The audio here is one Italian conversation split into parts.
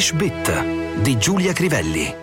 English Bit di Giulia Crivelli.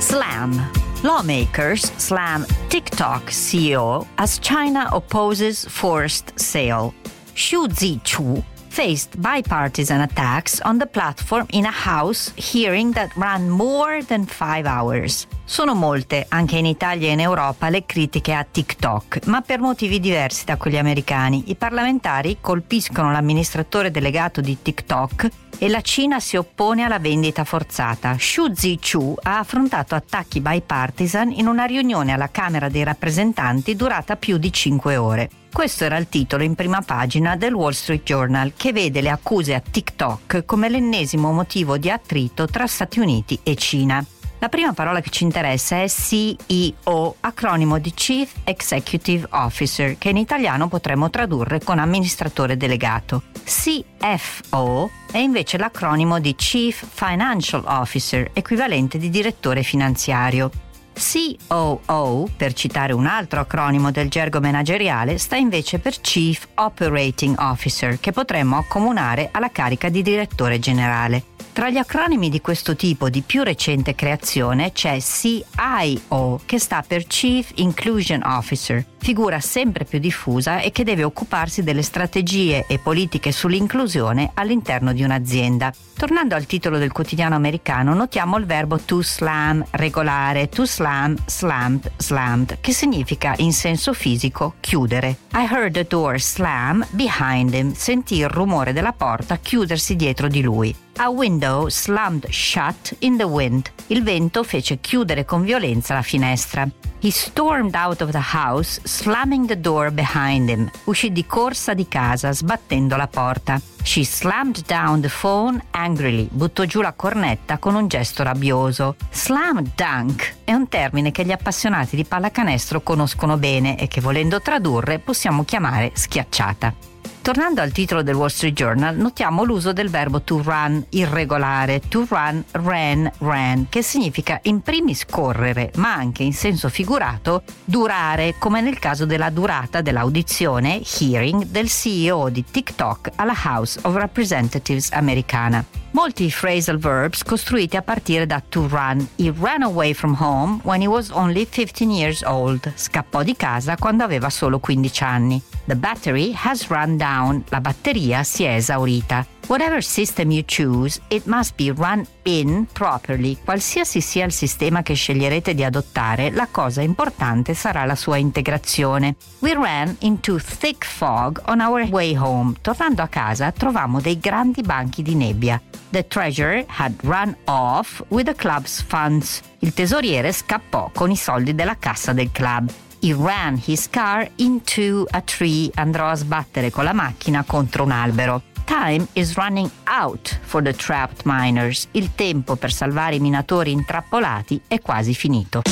Slam. Lawmakers slam TikTok CEO as China opposes forced sale. Xu Zichu faced bipartisan attacks on the platform in a House hearing that ran more than five hours. Sono molte, anche in Italia e in Europa, le critiche a TikTok, ma per motivi diversi da quelli americani. I parlamentari colpiscono l'amministratore delegato di TikTok e la Cina si oppone alla vendita forzata. Xu Zichu ha affrontato attacchi bipartisan in una riunione alla Camera dei rappresentanti durata più di cinque ore. Questo era il titolo in prima pagina del Wall Street Journal che vede le accuse a TikTok come l'ennesimo motivo di attrito tra Stati Uniti e Cina. La prima parola che ci interessa è CEO, acronimo di Chief Executive Officer, che in italiano potremmo tradurre con amministratore delegato. CFO è invece l'acronimo di Chief Financial Officer, equivalente di direttore finanziario. COO, per citare un altro acronimo del gergo manageriale, sta invece per Chief Operating Officer, che potremmo accomunare alla carica di direttore generale. Tra gli acronimi di questo tipo di più recente creazione c'è CIO, che sta per Chief Inclusion Officer, figura sempre più diffusa e che deve occuparsi delle strategie e politiche sull'inclusione all'interno di un'azienda. Tornando al titolo del quotidiano americano, notiamo il verbo to slam, regolare, to slam, slammed, slammed, che significa in senso fisico chiudere. I heard the door slam behind him, sentì il rumore della porta chiudersi dietro di lui. A window slammed shut in the wind. Il vento fece chiudere con violenza la finestra. He stormed out of the house, slamming the door behind him. Uscì di corsa di casa, sbattendo la porta. She slammed down the phone angrily. Buttò giù la cornetta con un gesto rabbioso. Slam dunk è un termine che gli appassionati di pallacanestro conoscono bene e che volendo tradurre possiamo chiamare schiacciata. Tornando al titolo del Wall Street Journal, notiamo l'uso del verbo to run irregolare, to run, ran, ran, che significa in primis correre, ma anche in senso figurato durare, come nel caso della durata dell'audizione, hearing, del CEO di TikTok alla House of Representatives americana. Molti phrasal verbs costruiti a partire da to run. He ran away from home when he was only 15 years old. Scappò di casa quando aveva solo 15 anni. The battery has run down. La batteria si è esaurita. Whatever system you choose, it must be run in properly. Qualsiasi sia il sistema che sceglierete di adottare, la cosa importante sarà la sua integrazione. We ran into thick fog on our way home. Tornando a casa, trovammo dei grandi banchi di nebbia. The treasurer had run off with the club's funds. Il tesoriere scappò con i soldi della cassa del club. He ran his car into a tree. Andrò a sbattere con la macchina contro un albero. Time is running out for the trapped miners. Il tempo per salvare i minatori intrappolati è quasi finito.